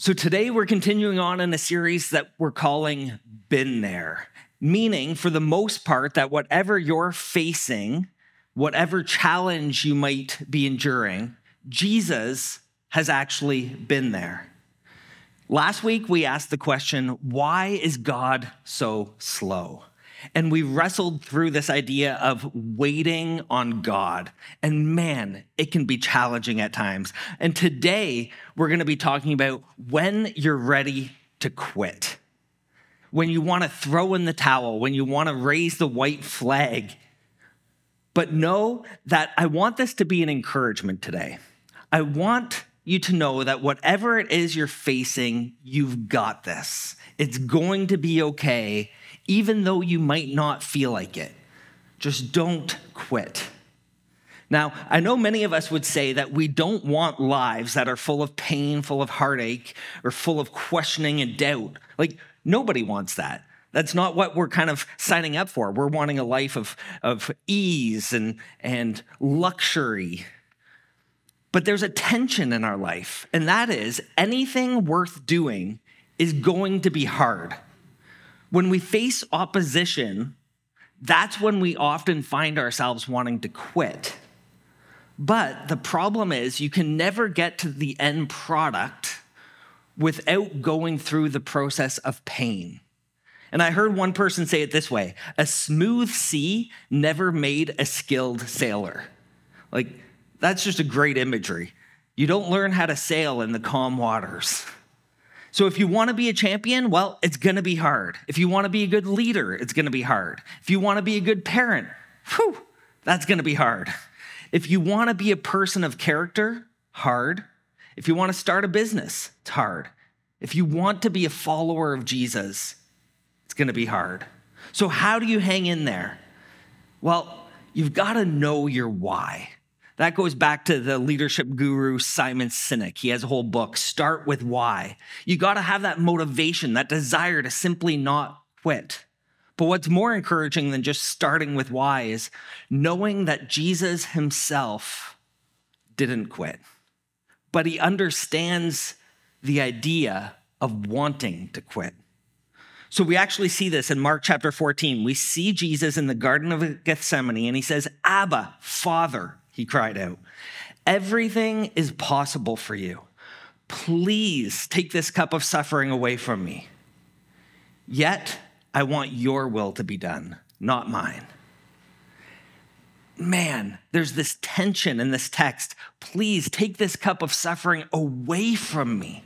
So today we're continuing on in a series that we're calling Been There, meaning for the most part that whatever you're facing, whatever challenge you might be enduring, Jesus has actually been there. Last week we asked the question, why is God so slow? And we wrestled through this idea of waiting on God. And man, it can be challenging at times. And today, we're going to be talking about when you're ready to quit. When you want to throw in the towel, when you want to raise the white flag. But know that I want this to be an encouragement today. I want you to know that whatever it is you're facing, you've got this. It's going to be okay even though you might not feel like it. Just don't quit. Now, I know many of us would say that we don't want lives that are full of pain, full of heartache, or full of questioning and doubt. Like, nobody wants that. That's not what we're kind of signing up for. We're wanting a life of, of ease and, and luxury. But there's a tension in our life, and that is anything worth doing is going to be hard. When we face opposition, that's when we often find ourselves wanting to quit. But the problem is, you can never get to the end product without going through the process of pain. And I heard one person say it this way a smooth sea never made a skilled sailor. Like, that's just a great imagery. You don't learn how to sail in the calm waters. So if you want to be a champion, well, it's going to be hard. If you want to be a good leader, it's going to be hard. If you want to be a good parent, whew, that's going to be hard. If you want to be a person of character, hard. If you want to start a business, it's hard. If you want to be a follower of Jesus, it's going to be hard. So how do you hang in there? Well, you've got to know your why. That goes back to the leadership guru Simon Sinek. He has a whole book, Start with Why. You got to have that motivation, that desire to simply not quit. But what's more encouraging than just starting with why is knowing that Jesus himself didn't quit, but he understands the idea of wanting to quit. So we actually see this in Mark chapter 14. We see Jesus in the Garden of Gethsemane and he says, Abba, Father, he cried out. Everything is possible for you. Please take this cup of suffering away from me. Yet, I want your will to be done, not mine. Man, there's this tension in this text. Please take this cup of suffering away from me.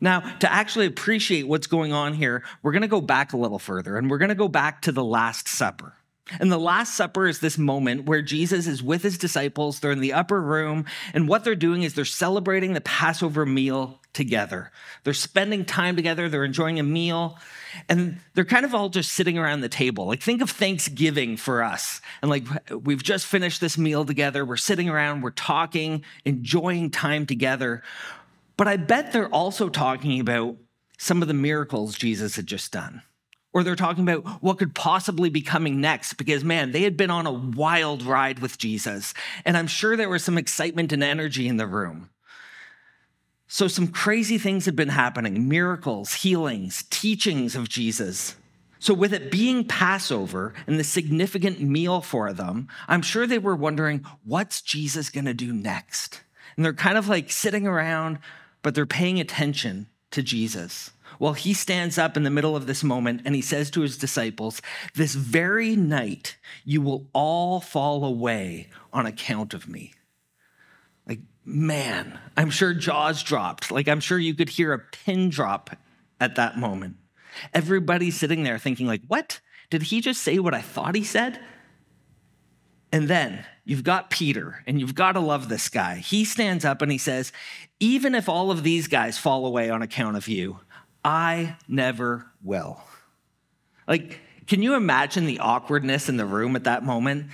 Now, to actually appreciate what's going on here, we're going to go back a little further and we're going to go back to the Last Supper. And the Last Supper is this moment where Jesus is with his disciples. They're in the upper room, and what they're doing is they're celebrating the Passover meal together. They're spending time together, they're enjoying a meal, and they're kind of all just sitting around the table. Like, think of Thanksgiving for us. And like, we've just finished this meal together, we're sitting around, we're talking, enjoying time together. But I bet they're also talking about some of the miracles Jesus had just done or they're talking about what could possibly be coming next because, man, they had been on a wild ride with Jesus. And I'm sure there was some excitement and energy in the room. So, some crazy things had been happening miracles, healings, teachings of Jesus. So, with it being Passover and the significant meal for them, I'm sure they were wondering, what's Jesus to do next? And they're kind of like sitting around, but they're paying attention to Jesus. Well, he stands up in the middle of this moment and he says to his disciples, This very night you will all fall away on account of me. Like, man, I'm sure jaws dropped. Like, I'm sure you could hear a pin drop at that moment. Everybody's sitting there thinking, like, what? Did he just say what I thought he said? And then you've got Peter, and you've got to love this guy. He stands up and he says, Even if all of these guys fall away on account of you, I never will. Like, can you imagine the awkwardness in the room at that moment?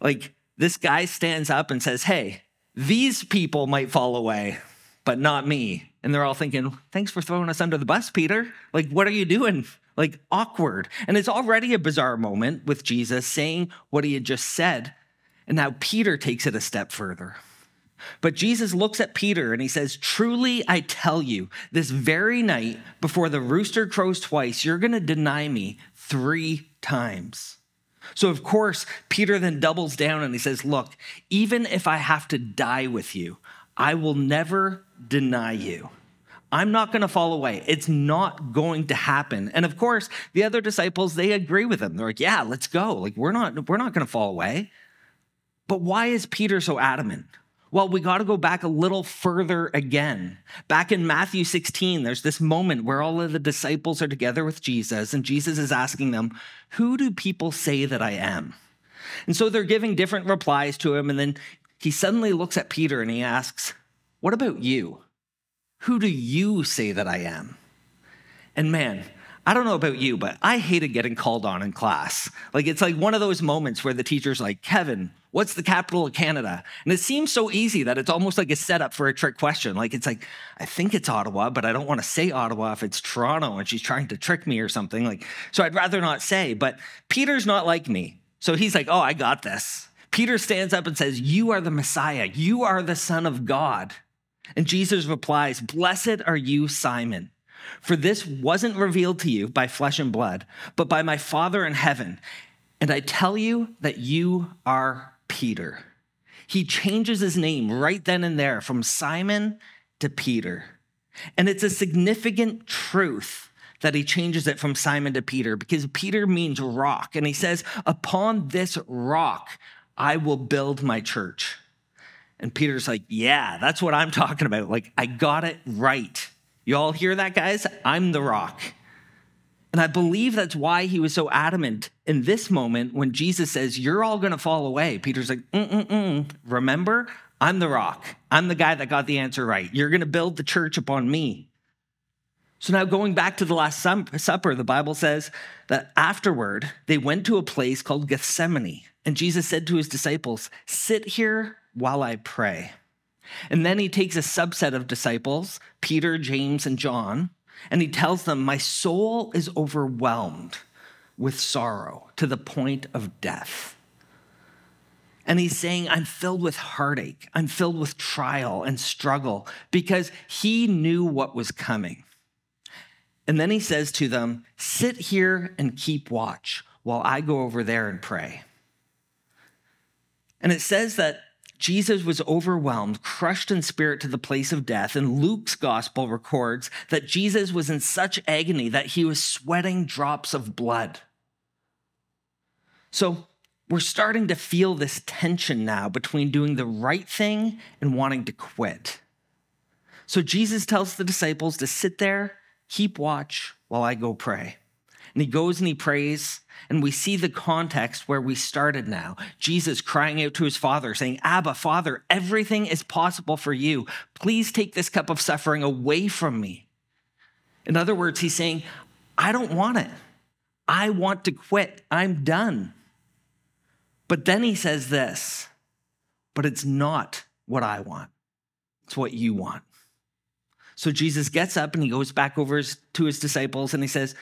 Like, this guy stands up and says, Hey, these people might fall away, but not me. And they're all thinking, Thanks for throwing us under the bus, Peter. Like, what are you doing? Like, awkward. And it's already a bizarre moment with Jesus saying what he had just said. And now Peter takes it a step further. But Jesus looks at Peter and he says, Truly I tell you, this very night before the rooster crows twice, you're going to deny me three times. So, of course, Peter then doubles down and he says, Look, even if I have to die with you, I will never deny you. I'm not going to fall away. It's not going to happen. And of course, the other disciples, they agree with him. They're like, "Yeah, let's go. Like we're not we're not going to fall away." But why is Peter so adamant? Well, we got to go back a little further again. Back in Matthew 16, there's this moment where all of the disciples are together with Jesus, and Jesus is asking them, Who do people say that I am? And so they're giving different replies to him. And then he suddenly looks at Peter and he asks, What about you? Who do you say that I am? And man, I don't know about you, but I hated getting called on in class. Like, it's like one of those moments where the teacher's like, Kevin, what's the capital of Canada? And it seems so easy that it's almost like a setup for a trick question. Like, it's like, I think it's Ottawa, but I don't want to say Ottawa if it's Toronto and she's trying to trick me or something. Like, so I'd rather not say. But Peter's not like me. So he's like, oh, I got this. Peter stands up and says, You are the Messiah. You are the Son of God. And Jesus replies, Blessed are you, Simon. For this wasn't revealed to you by flesh and blood, but by my Father in heaven. And I tell you that you are Peter. He changes his name right then and there from Simon to Peter. And it's a significant truth that he changes it from Simon to Peter because Peter means rock. And he says, Upon this rock, I will build my church. And Peter's like, Yeah, that's what I'm talking about. Like, I got it right. You all hear that, guys? I'm the rock. And I believe that's why he was so adamant in this moment when Jesus says, You're all going to fall away. Peter's like, Mm-mm-mm. Remember, I'm the rock. I'm the guy that got the answer right. You're going to build the church upon me. So now, going back to the Last Supper, the Bible says that afterward, they went to a place called Gethsemane. And Jesus said to his disciples, Sit here while I pray. And then he takes a subset of disciples, Peter, James, and John, and he tells them, My soul is overwhelmed with sorrow to the point of death. And he's saying, I'm filled with heartache. I'm filled with trial and struggle because he knew what was coming. And then he says to them, Sit here and keep watch while I go over there and pray. And it says that Jesus was overwhelmed, crushed in spirit to the place of death. And Luke's gospel records that Jesus was in such agony that he was sweating drops of blood. So we're starting to feel this tension now between doing the right thing and wanting to quit. So Jesus tells the disciples to sit there, keep watch while I go pray. And he goes and he prays. And we see the context where we started now. Jesus crying out to his father, saying, Abba, Father, everything is possible for you. Please take this cup of suffering away from me. In other words, he's saying, I don't want it. I want to quit. I'm done. But then he says this, but it's not what I want, it's what you want. So Jesus gets up and he goes back over to his disciples and he says,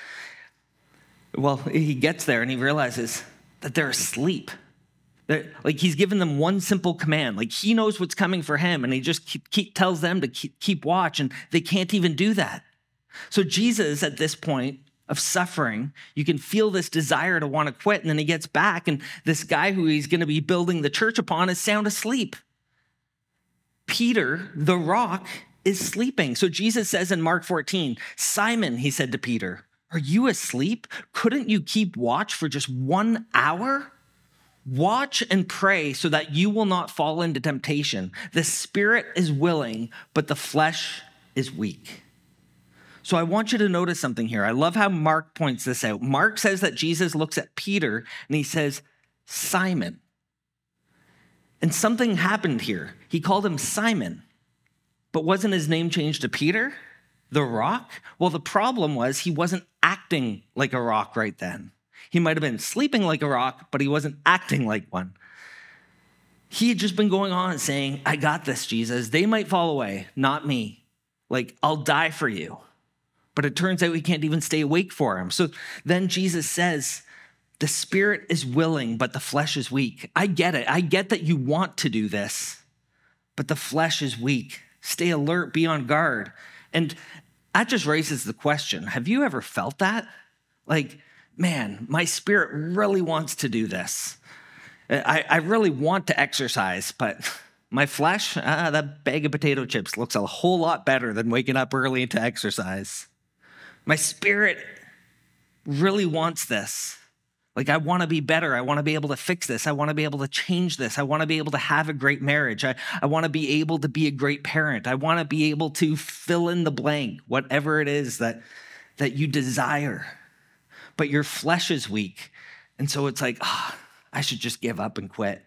well, he gets there and he realizes that they're asleep. They're, like he's given them one simple command. Like he knows what's coming for him, and he just keep, keep, tells them to keep, keep watch, and they can't even do that. So Jesus, at this point of suffering, you can feel this desire to want to quit, and then he gets back, and this guy who he's going to be building the church upon is sound asleep. Peter, the rock, is sleeping. So Jesus says in Mark 14, Simon, he said to Peter, are you asleep? Couldn't you keep watch for just one hour? Watch and pray so that you will not fall into temptation. The spirit is willing, but the flesh is weak. So I want you to notice something here. I love how Mark points this out. Mark says that Jesus looks at Peter and he says, Simon. And something happened here. He called him Simon, but wasn't his name changed to Peter? The rock? Well, the problem was he wasn't acting like a rock right then. He might have been sleeping like a rock, but he wasn't acting like one. He had just been going on saying, I got this, Jesus. They might fall away, not me. Like, I'll die for you. But it turns out he can't even stay awake for him. So then Jesus says, The spirit is willing, but the flesh is weak. I get it. I get that you want to do this, but the flesh is weak. Stay alert, be on guard. And that just raises the question have you ever felt that? Like, man, my spirit really wants to do this. I, I really want to exercise, but my flesh, ah, that bag of potato chips looks a whole lot better than waking up early to exercise. My spirit really wants this. Like, I want to be better. I want to be able to fix this. I want to be able to change this. I want to be able to have a great marriage. I, I want to be able to be a great parent. I want to be able to fill in the blank, whatever it is that, that you desire. But your flesh is weak. And so it's like, oh, I should just give up and quit.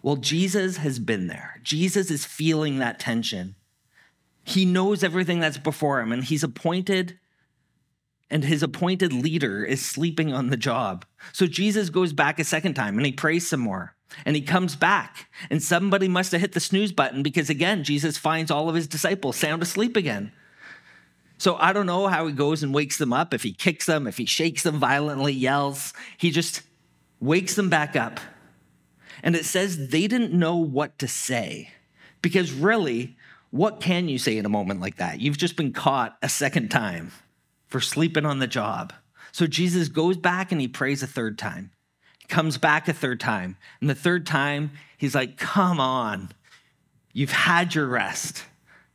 Well, Jesus has been there. Jesus is feeling that tension. He knows everything that's before him, and he's appointed and his appointed leader is sleeping on the job. So Jesus goes back a second time and he prays some more. And he comes back, and somebody must have hit the snooze button because, again, Jesus finds all of his disciples sound asleep again. So I don't know how he goes and wakes them up, if he kicks them, if he shakes them violently, yells. He just wakes them back up. And it says they didn't know what to say because, really, what can you say in a moment like that? You've just been caught a second time for sleeping on the job. So Jesus goes back and he prays a third time. He comes back a third time. And the third time, he's like, Come on, you've had your rest.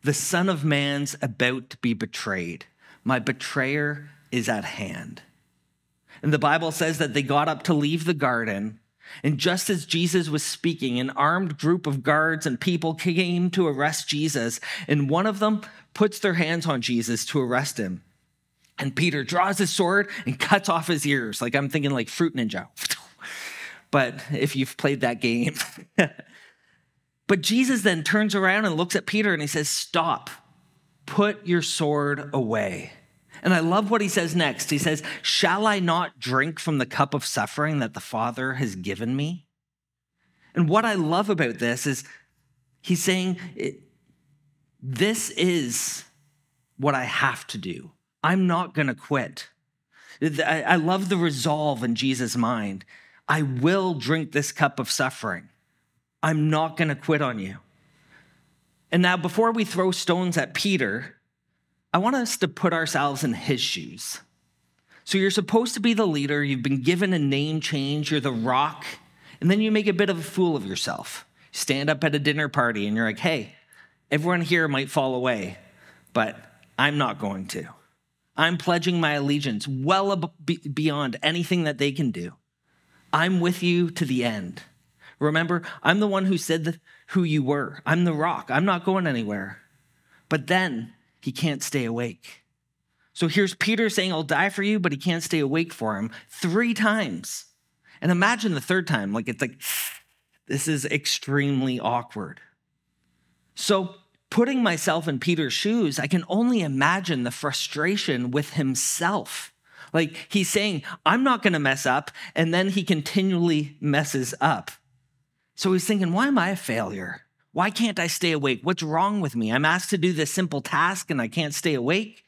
The Son of Man's about to be betrayed. My betrayer is at hand. And the Bible says that they got up to leave the garden. And just as Jesus was speaking, an armed group of guards and people came to arrest Jesus. And one of them puts their hands on Jesus to arrest him. And Peter draws his sword and cuts off his ears. Like I'm thinking like Fruit Ninja. But if you've played that game. but Jesus then turns around and looks at Peter and he says, Stop, put your sword away. And I love what he says next. He says, Shall I not drink from the cup of suffering that the Father has given me? And what I love about this is he's saying, This is what I have to do. I'm not going to quit. I love the resolve in Jesus' mind. I will drink this cup of suffering. I'm not going to quit on you. And now, before we throw stones at Peter, I want us to put ourselves in his shoes. So, you're supposed to be the leader, you've been given a name change, you're the rock, and then you make a bit of a fool of yourself. You stand up at a dinner party and you're like, hey, everyone here might fall away, but I'm not going to. I'm pledging my allegiance well beyond anything that they can do. I'm with you to the end. Remember, I'm the one who said who you were. I'm the rock. I'm not going anywhere. But then he can't stay awake. So here's Peter saying, I'll die for you, but he can't stay awake for him three times. And imagine the third time. Like, it's like, this is extremely awkward. So putting myself in Peter's shoes, I can only imagine the frustration with himself. Like he's saying, I'm not going to mess up. And then he continually messes up. So he's thinking, why am I a failure? Why can't I stay awake? What's wrong with me? I'm asked to do this simple task and I can't stay awake.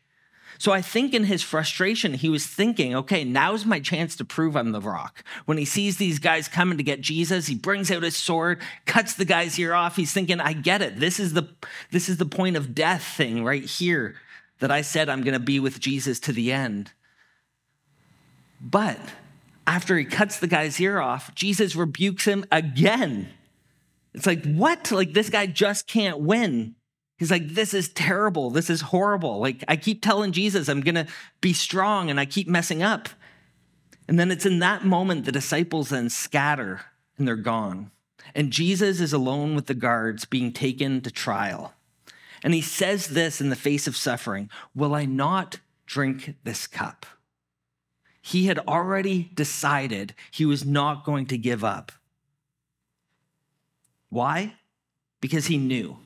So I think in his frustration, he was thinking, okay, now's my chance to prove I'm the rock. When he sees these guys coming to get Jesus, he brings out his sword, cuts the guy's ear off. He's thinking, I get it. This is the this is the point of death thing right here that I said I'm going to be with Jesus to the end. But after he cuts the guy's ear off, Jesus rebukes him again. It's like, what? Like, this guy just can't win. He's like, this is terrible. This is horrible. Like, I keep telling Jesus I'm going to be strong and I keep messing up. And then it's in that moment the disciples then scatter and they're gone. And Jesus is alone with the guards being taken to trial. And he says this in the face of suffering Will I not drink this cup? He had already decided he was not going to give up. Why? Because he knew.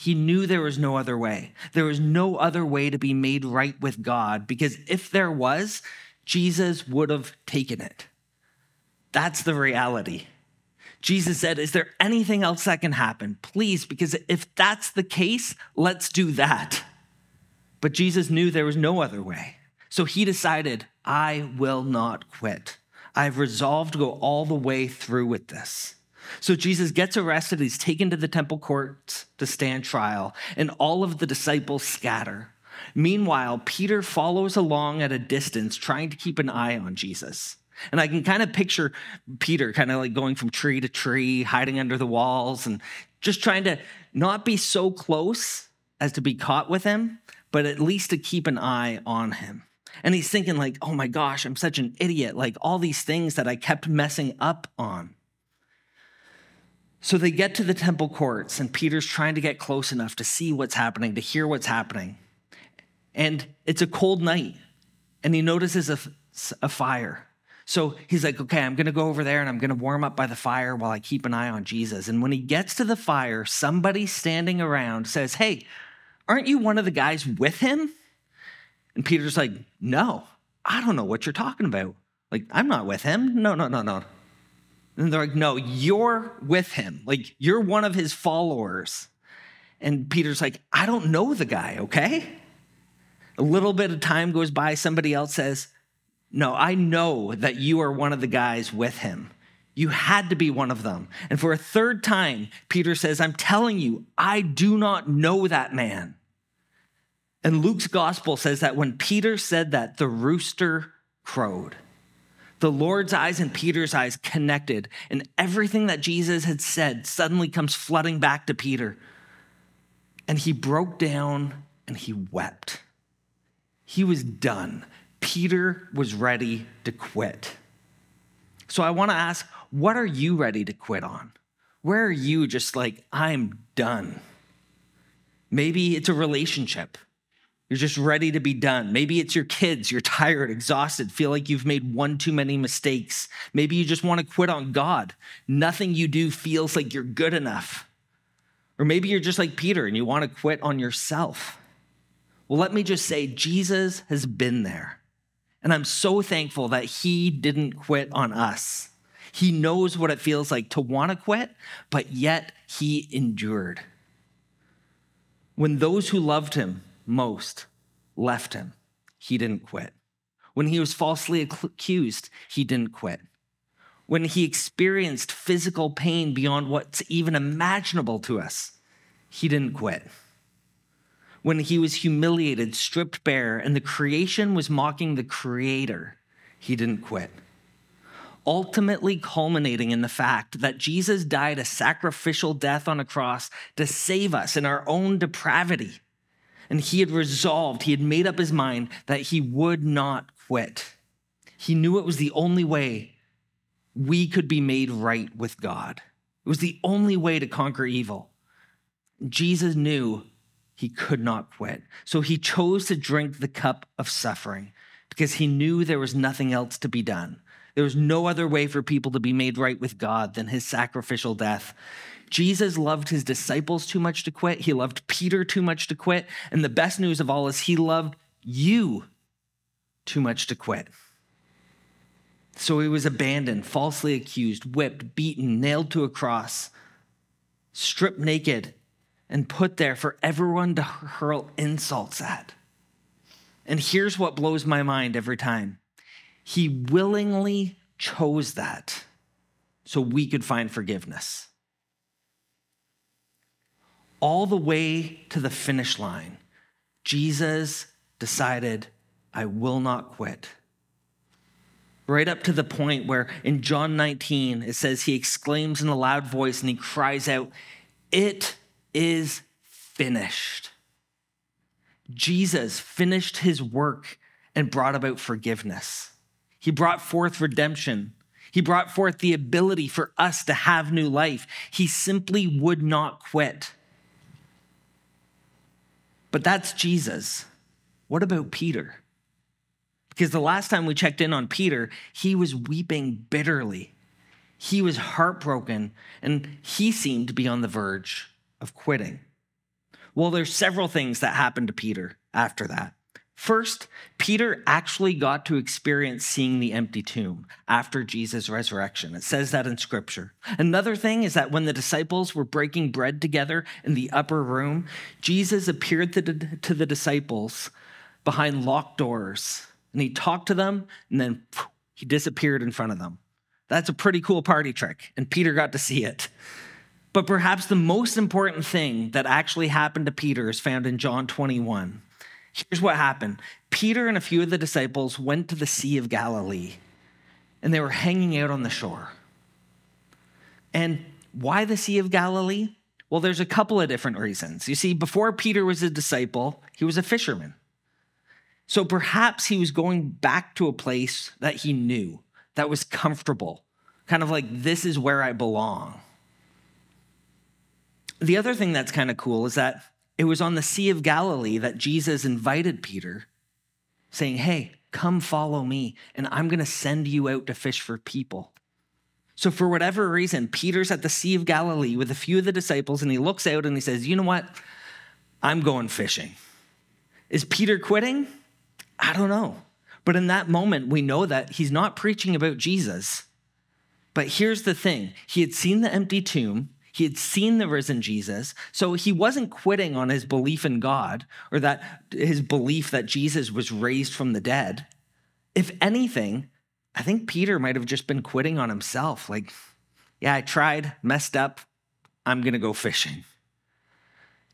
He knew there was no other way. There was no other way to be made right with God because if there was, Jesus would have taken it. That's the reality. Jesus said, Is there anything else that can happen? Please, because if that's the case, let's do that. But Jesus knew there was no other way. So he decided, I will not quit. I've resolved to go all the way through with this. So Jesus gets arrested. He's taken to the temple courts to stand trial, and all of the disciples scatter. Meanwhile, Peter follows along at a distance, trying to keep an eye on Jesus. And I can kind of picture Peter kind of like going from tree to tree, hiding under the walls, and just trying to not be so close as to be caught with him, but at least to keep an eye on him. And he's thinking, like, oh my gosh, I'm such an idiot. Like all these things that I kept messing up on. So they get to the temple courts, and Peter's trying to get close enough to see what's happening, to hear what's happening. And it's a cold night, and he notices a, a fire. So he's like, okay, I'm going to go over there and I'm going to warm up by the fire while I keep an eye on Jesus. And when he gets to the fire, somebody standing around says, hey, aren't you one of the guys with him? And Peter's like, no, I don't know what you're talking about. Like, I'm not with him. No, no, no, no. And they're like, no, you're with him. Like, you're one of his followers. And Peter's like, I don't know the guy, okay? A little bit of time goes by, somebody else says, No, I know that you are one of the guys with him. You had to be one of them. And for a third time, Peter says, I'm telling you, I do not know that man. And Luke's gospel says that when Peter said that, the rooster crowed. The Lord's eyes and Peter's eyes connected, and everything that Jesus had said suddenly comes flooding back to Peter. And he broke down and he wept. He was done. Peter was ready to quit. So I want to ask, what are you ready to quit on? Where are you just like, I'm done? Maybe it's a relationship. You're just ready to be done. Maybe it's your kids. You're tired, exhausted, feel like you've made one too many mistakes. Maybe you just want to quit on God. Nothing you do feels like you're good enough. Or maybe you're just like Peter and you want to quit on yourself. Well, let me just say, Jesus has been there. And I'm so thankful that he didn't quit on us. He knows what it feels like to want to quit, but yet he endured. When those who loved him most left him, he didn't quit. When he was falsely accused, he didn't quit. When he experienced physical pain beyond what's even imaginable to us, he didn't quit when he was humiliated, stripped bare, and the creation was mocking the creator, he didn't quit. Ultimately, culminating in the fact that Jesus died a sacrificial death on a cross to save us in our own depravity. And he had resolved, he had made up his mind that he would not quit. He knew it was the only way we could be made right with God. It was the only way to conquer evil. Jesus knew he could not quit. So he chose to drink the cup of suffering because he knew there was nothing else to be done. There was no other way for people to be made right with God than his sacrificial death. Jesus loved his disciples too much to quit. He loved Peter too much to quit. And the best news of all is he loved you too much to quit. So he was abandoned, falsely accused, whipped, beaten, nailed to a cross, stripped naked, and put there for everyone to hurl insults at. And here's what blows my mind every time He willingly chose that so we could find forgiveness. All the way to the finish line, Jesus decided, I will not quit. Right up to the point where in John 19, it says he exclaims in a loud voice and he cries out, It is finished. Jesus finished his work and brought about forgiveness. He brought forth redemption. He brought forth the ability for us to have new life. He simply would not quit. But that's Jesus. What about Peter? Because the last time we checked in on Peter, he was weeping bitterly. He was heartbroken and he seemed to be on the verge of quitting? Well, there's several things that happened to Peter after that. First, Peter actually got to experience seeing the empty tomb after Jesus' resurrection. It says that in scripture. Another thing is that when the disciples were breaking bread together in the upper room, Jesus appeared to the, disciples behind locked doors and he talked to them and then he disappeared in front of them. That's a pretty cool party trick, and Peter got to see it. But perhaps the most important thing that actually happened to Peter is found in John 21. Here's what happened Peter and a few of the disciples went to the Sea of Galilee, and they were hanging out on the shore. And why the Sea of Galilee? Well, there's a couple of different reasons. You see, before Peter was a disciple, he was a fisherman. So perhaps he was going back to a place that he knew, that was comfortable, kind of like, this is where I belong. The other thing that's kind of cool is that it was on the Sea of Galilee that Jesus invited Peter, saying, Hey, come follow me, and I'm going to send you out to fish for people. So, for whatever reason, Peter's at the Sea of Galilee with a few of the disciples, and he looks out and he says, You know what? I'm going fishing. Is Peter quitting? I don't know. But in that moment, we know that he's not preaching about Jesus. But here's the thing he had seen the empty tomb, he had seen the risen Jesus. So he wasn't quitting on his belief in God or that his belief that Jesus was raised from the dead. If anything, I think Peter might have just been quitting on himself. Like, yeah, I tried, messed up. I'm to go fishing.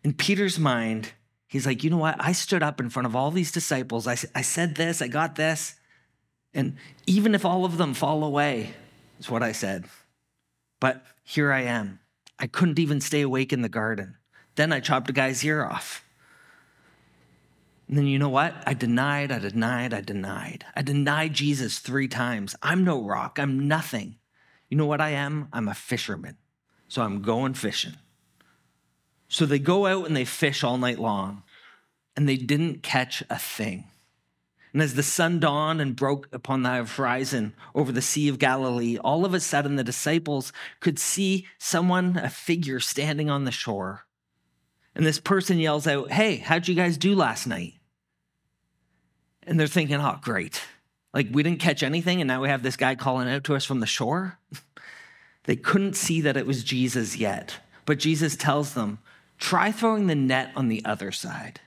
In Peter's mind, He's like, you know what? I stood up in front of all these disciples. I, I said this, I got this. And even if all of them fall away, is what I said. But here I am. I couldn't even stay awake in the garden. Then I chopped a guy's ear off. And then you know what? I denied, I denied, I denied. I denied Jesus three times. I'm no rock, I'm nothing. You know what I am? I'm a fisherman. So I'm going fishing. So they go out and they fish all night long, and they didn't catch a thing. And as the sun dawned and broke upon the horizon over the Sea of Galilee, all of a sudden the disciples could see someone, a figure, standing on the shore. And this person yells out, Hey, how'd you guys do last night? And they're thinking, Oh, great. Like we didn't catch anything, and now we have this guy calling out to us from the shore. they couldn't see that it was Jesus yet. But Jesus tells them, Try throwing the net on the other side.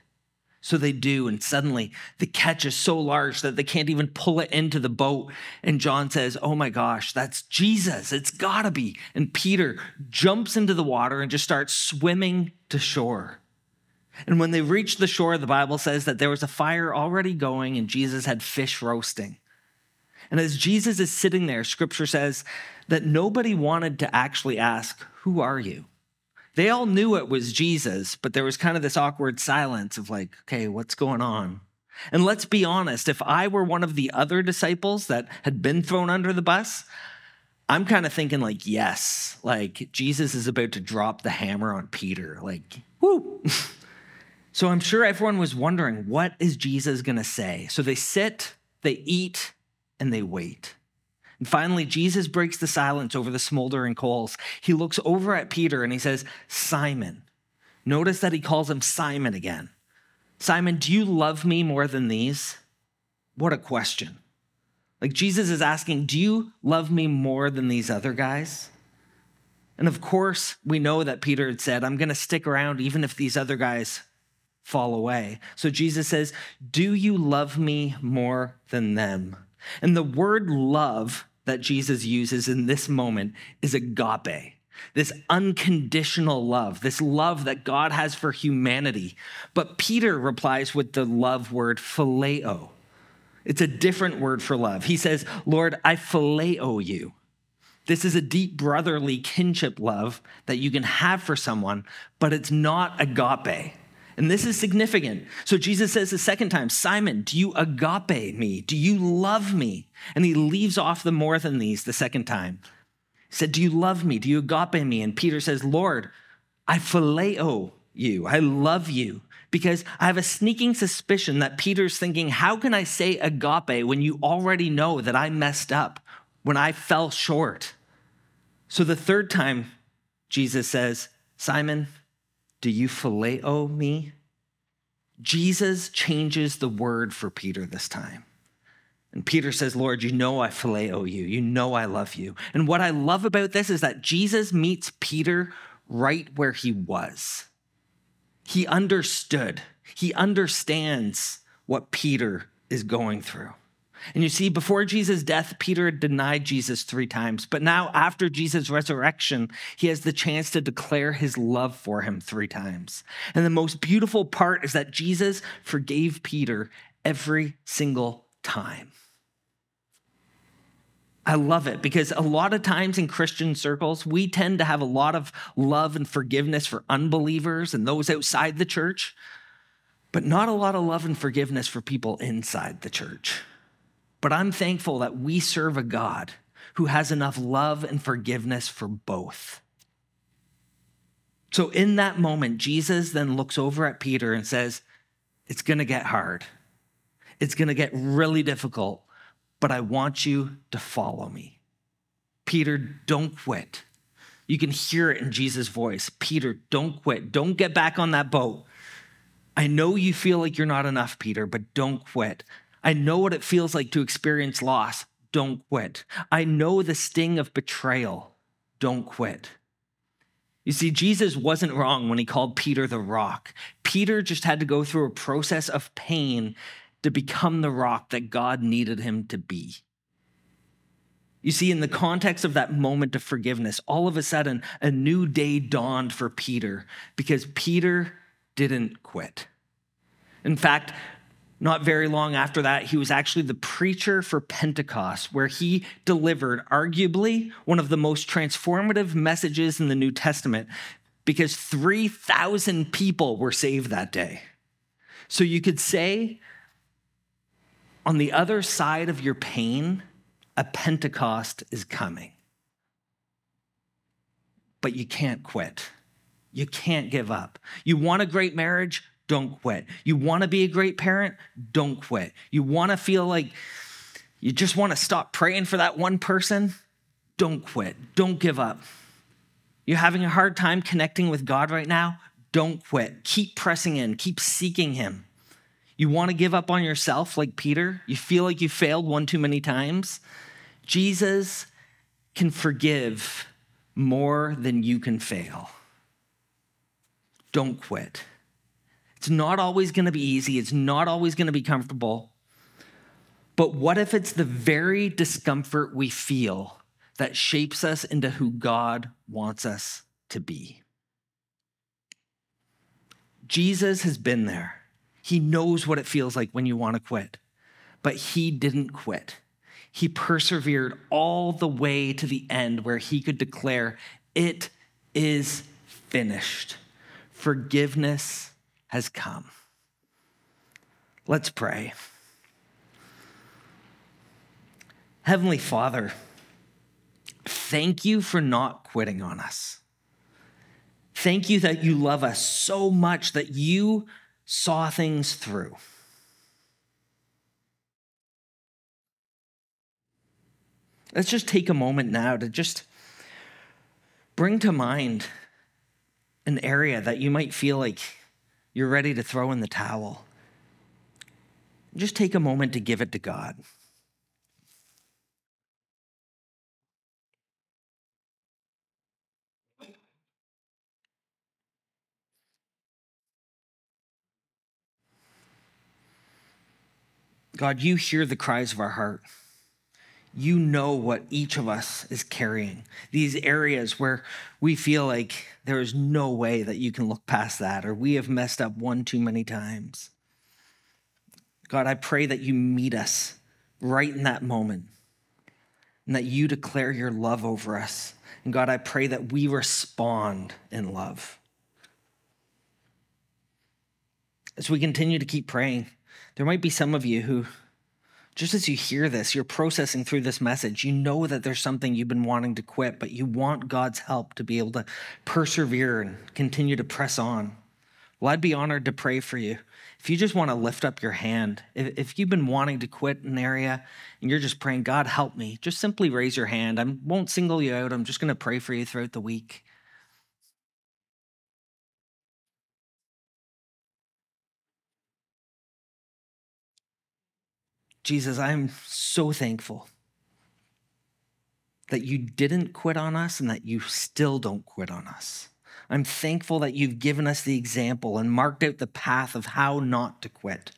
So they do, and suddenly the catch is so large that they can't even pull it into the boat. And John says, Oh my gosh, that's Jesus. It's gotta be. And Peter jumps into the water and just starts swimming to shore. And when they reached the shore, the Bible says that there was a fire already going and Jesus had fish roasting. And as Jesus is sitting there, scripture says that nobody wanted to actually ask, Who are you? They all knew it was Jesus, but there was kind of this awkward silence of like, okay, what's going on? And let's be honest, if I were one of the other disciples that had been thrown under the bus, I'm kind of thinking like, yes, like Jesus is about to drop the hammer on Peter. Like, whoo. so I'm sure everyone was wondering, what is Jesus going to say? So they sit, they eat, and they wait. And finally, Jesus breaks the silence over the smoldering coals. He looks over at Peter and he says, Simon. Notice that he calls him Simon again. Simon, do you love me more than these? What a question. Like Jesus is asking, Do you love me more than these other guys? And of course, we know that Peter had said, I'm going to stick around even if these other guys fall away. So Jesus says, Do you love me more than them? And the word love that Jesus uses in this moment is agape, this unconditional love, this love that God has for humanity. But Peter replies with the love word phileo. It's a different word for love. He says, Lord, I phileo you. This is a deep brotherly kinship love that you can have for someone, but it's not agape. And this is significant. So Jesus says the second time, Simon, do you agape me? Do you love me? And he leaves off the more than these the second time. He said, Do you love me? Do you agape me? And Peter says, Lord, I phileo you. I love you. Because I have a sneaking suspicion that Peter's thinking, How can I say agape when you already know that I messed up, when I fell short? So the third time, Jesus says, Simon, do you phileo me? Jesus changes the word for Peter this time. And Peter says, Lord, you know I phileo you. You know I love you. And what I love about this is that Jesus meets Peter right where he was. He understood, he understands what Peter is going through. And you see, before Jesus' death, Peter denied Jesus three times. But now, after Jesus' resurrection, he has the chance to declare his love for him three times. And the most beautiful part is that Jesus forgave Peter every single time. I love it because a lot of times in Christian circles, we tend to have a lot of love and forgiveness for unbelievers and those outside the church, but not a lot of love and forgiveness for people inside the church. But I'm thankful that we serve a God who has enough love and forgiveness for both. So in that moment, Jesus then looks over at Peter and says, It's going to get hard. It's going to get really difficult, but I want you to follow me. Peter, don't quit. You can hear it in Jesus' voice. Peter, don't quit. Don't get back on that boat. I know you feel like you're not enough, Peter, but don't quit. I know what it feels like to experience loss. Don't quit. I know the sting of betrayal. Don't quit. You see, Jesus wasn't wrong when he called Peter the rock. Peter just had to go through a process of pain to become the rock that God needed him to be. You see, in the context of that moment of forgiveness, all of a sudden, a new day dawned for Peter because Peter didn't quit. In fact, not very long after that, he was actually the preacher for Pentecost, where he delivered arguably one of the most transformative messages in the New Testament because 3,000 people were saved that day. So you could say, on the other side of your pain, a Pentecost is coming. But you can't quit. You can't give up. You want a great marriage? Don't quit. You want to be a great parent? Don't quit. You want to feel like you just want to stop praying for that one person? Don't quit. Don't give up. You're having a hard time connecting with God right now? Don't quit. Keep pressing in, keep seeking Him. You want to give up on yourself like Peter? You feel like you failed one too many times? Jesus can forgive more than you can fail. Don't quit. It's not always going to be easy, it's not always going to be comfortable. But what if it's the very discomfort we feel that shapes us into who God wants us to be? Jesus has been there. He knows what it feels like when you want to quit, but he didn't quit. He persevered all the way to the end where he could declare, It is finished. Forgiveness has come. Let's pray. Heavenly Father, thank you for not quitting on us. Thank you that you love us so much that you saw things through. Let's just take a moment now to just bring to mind an area that you might feel like you're ready to throw in the towel, just take a moment to give it to God. God, you hear the cries of our heart you know what each of us is carrying. These areas where we feel like there is no way that you can look past that, or we have messed up one too many times. God, I pray that you meet us right in that moment and that you declare your love over us. And God, I pray that we respond in love. As we continue to keep praying, there might be some of you who just as you hear this, you're processing through this message, you know that there's something you've been wanting to quit, but you want God's help to be able to persevere and continue to press on. Well, I'd be honored to pray for you. If you just want to lift up your hand, if you've been wanting to quit an area and you're just praying, God, help me, just simply raise your hand. I won't single you out. I'm just going to pray for you throughout the week. Jesus, I'm so thankful that you didn't quit on us and that you still don't quit on us. I'm thankful that you've given us the example and marked out the path of how not to quit.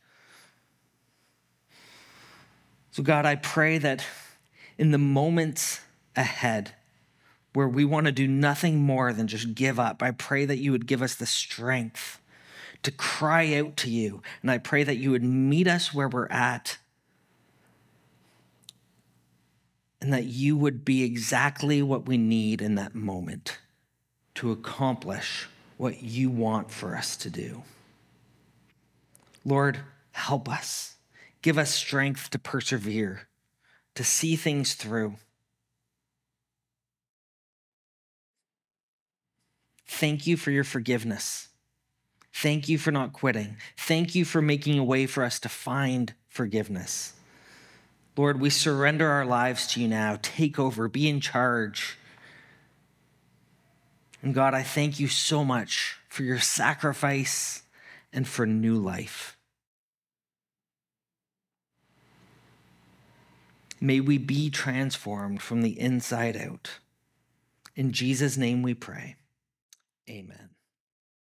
So, God, I pray that in the moments ahead where we want to do nothing more than just give up, I pray that you would give us the strength to cry out to you. And I pray that you would meet us where we're at and that you would be exactly what we need in that moment to accomplish what you want for us to do. Lord, help us. Give us strength to persevere, to see things through. Thank you for your forgiveness. Thank you for not quitting. Thank you for making a way for us to find forgiveness. Lord, we surrender our lives to you now. Take over, be in charge. And God, I thank you so much for your sacrifice and for new life. May we be transformed from the inside out. In Jesus' name we pray. Amen.